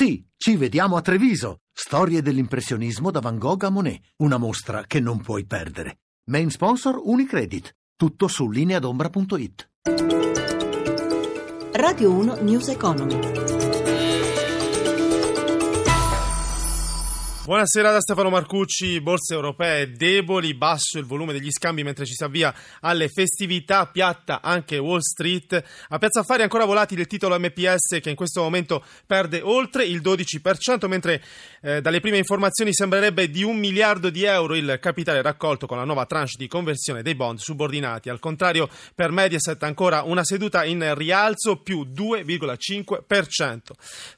Sì, ci vediamo a Treviso. Storie dell'impressionismo da Van Gogh a Monet. Una mostra che non puoi perdere. Main sponsor Unicredit. Tutto su lineadombra.it. Radio 1 News Economy. Buonasera da Stefano Marcucci, borse europee deboli, basso il volume degli scambi mentre ci si avvia alle festività, piatta anche Wall Street. A Piazza Affari ancora volatile il titolo MPS che in questo momento perde oltre il 12%, mentre eh, dalle prime informazioni sembrerebbe di un miliardo di euro il capitale raccolto con la nuova tranche di conversione dei bond subordinati. Al contrario per Mediaset ancora una seduta in rialzo più 2,5%.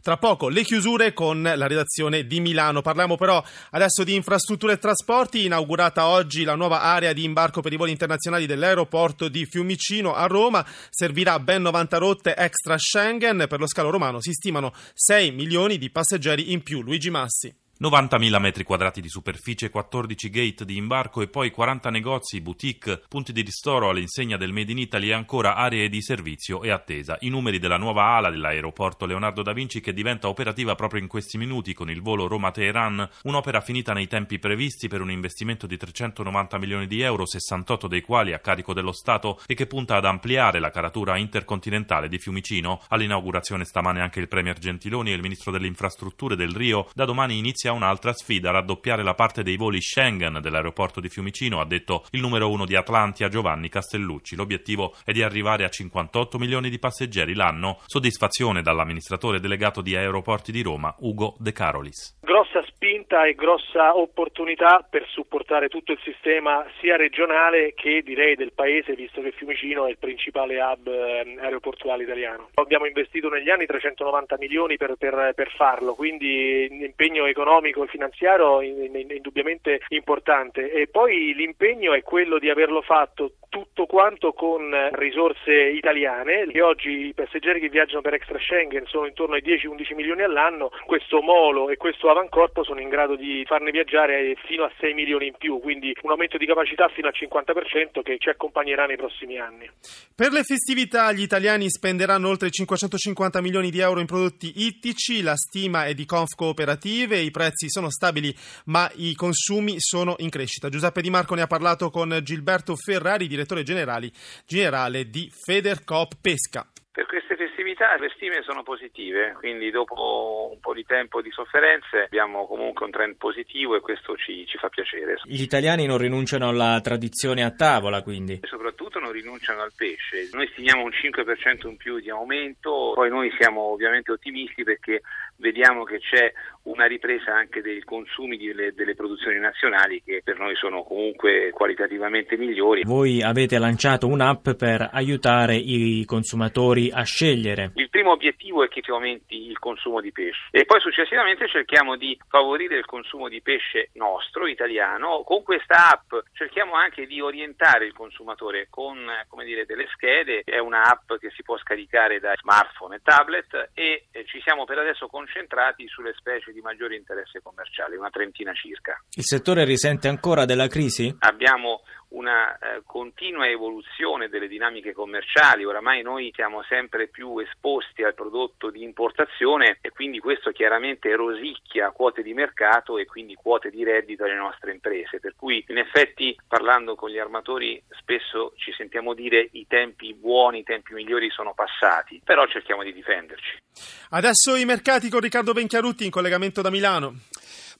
Tra poco le chiusure con la redazione di Milano. Parliamo però adesso di infrastrutture e trasporti, inaugurata oggi la nuova area di imbarco per i voli internazionali dell'aeroporto di Fiumicino a Roma, servirà ben 90 rotte extra Schengen, per lo scalo romano si stimano 6 milioni di passeggeri in più. Luigi Massi. 90.000 metri quadrati di superficie, 14 gate di imbarco e poi 40 negozi, boutique, punti di ristoro all'insegna del Made in Italy e ancora aree di servizio e attesa. I numeri della nuova ala dell'aeroporto Leonardo da Vinci che diventa operativa proprio in questi minuti con il volo Roma-Teheran, un'opera finita nei tempi previsti per un investimento di 390 milioni di euro, 68 dei quali a carico dello Stato e che punta ad ampliare la caratura intercontinentale di Fiumicino. All'inaugurazione stamane anche il Premier Gentiloni e il Ministro delle Infrastrutture del Rio. Da domani inizia sia un'altra sfida, raddoppiare la parte dei voli Schengen dell'aeroporto di Fiumicino, ha detto il numero uno di Atlantia Giovanni Castellucci. L'obiettivo è di arrivare a 58 milioni di passeggeri l'anno. Soddisfazione dall'amministratore delegato di Aeroporti di Roma, Ugo De Carolis. Grossa spinta e grossa opportunità per supportare tutto il sistema sia regionale che direi del paese, visto che Fiumicino è il principale hub eh, aeroportuale italiano. Abbiamo investito negli anni 390 milioni per, per, per farlo, quindi l'impegno economico e finanziario è indubbiamente importante e poi l'impegno è quello di averlo fatto tutto quanto con risorse italiane e oggi i passeggeri che viaggiano per extra Schengen sono intorno ai 10-11 milioni all'anno, questo molo e questo avancorpo sono in grado di farne viaggiare fino a 6 milioni in più, quindi un aumento di capacità fino al 50% che ci accompagnerà nei prossimi anni. Per le festività gli italiani spenderanno oltre 550 milioni di euro in prodotti ittici, la stima è di Conf Cooperative, i prezzi sono stabili ma i consumi sono in crescita. Giuseppe Di Marco ne ha parlato con Gilberto Ferrari, direttore generale di Federcoop Pesca. Per queste festività le stime sono positive, quindi dopo un po' di tempo di sofferenze abbiamo comunque un trend positivo e questo ci, ci fa piacere. Gli italiani non rinunciano alla tradizione a tavola quindi? Soprattutto rinunciano al pesce. Noi stimiamo un 5% in più di aumento, poi noi siamo ovviamente ottimisti perché vediamo che c'è una ripresa anche dei consumi delle, delle, produzioni nazionali che per noi sono comunque qualitativamente migliori. Voi avete lanciato un'app per aiutare i consumatori a scegliere. Il primo obiettivo è che si aumenti il consumo di pesce e poi successivamente cerchiamo di favorire il consumo di pesce nostro, italiano. Con questa app cerchiamo anche di orientare il consumatore con dire, delle schede, è un'app che si può scaricare da smartphone e tablet e ci siamo per adesso concentrati sulle specie di maggiore interesse commerciale, una trentina circa. Il settore risente ancora della crisi? Abbiamo una eh, continua evoluzione delle dinamiche commerciali, oramai noi siamo sempre più esposti al prodotto di importazione e quindi questo chiaramente rosicchia quote di mercato e quindi quote di reddito alle nostre imprese, per cui in effetti parlando con gli armatori spesso ci sentiamo dire i tempi buoni, i tempi migliori sono passati, però cerchiamo di difenderci. Adesso i mercati con Riccardo Benchiarutti in collegamento da Milano.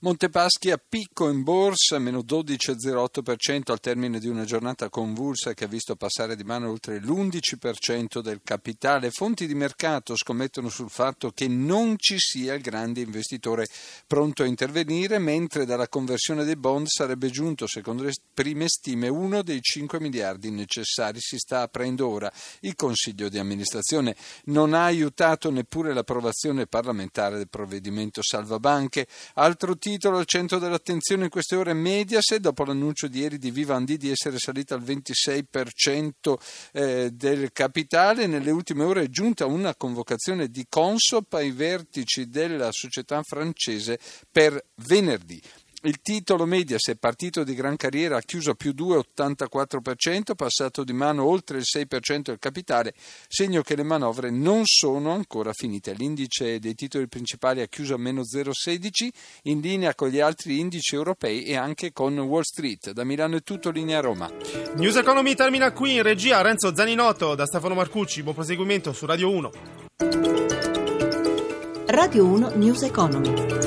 Montepaschi a picco in borsa, meno 12,08% al termine di una giornata convulsa che ha visto passare di mano oltre l'11% del capitale. Fonti di mercato scommettono sul fatto che non ci sia il grande investitore pronto a intervenire, mentre dalla conversione dei bond sarebbe giunto, secondo le prime stime, uno dei 5 miliardi necessari. Si sta aprendo ora il Consiglio di amministrazione. Non ha aiutato neppure l'approvazione parlamentare del provvedimento salvabanche. Altro titolo titolo al centro dell'attenzione in queste ore Mediaset, dopo l'annuncio di ieri di Vivendi di essere salita al 26% eh, del capitale. Nelle ultime ore è giunta una convocazione di Consop ai vertici della società francese per venerdì. Il titolo Mediaset, partito di gran carriera, ha chiuso a più 2,84%, passato di mano oltre il 6% del capitale, segno che le manovre non sono ancora finite. L'indice dei titoli principali ha chiuso a meno 0,16, in linea con gli altri indici europei e anche con Wall Street. Da Milano è tutto, linea Roma. News Economy termina qui in regia Renzo Zaninotto da Stefano Marcucci. Buon proseguimento su Radio 1. Radio 1 News Economy.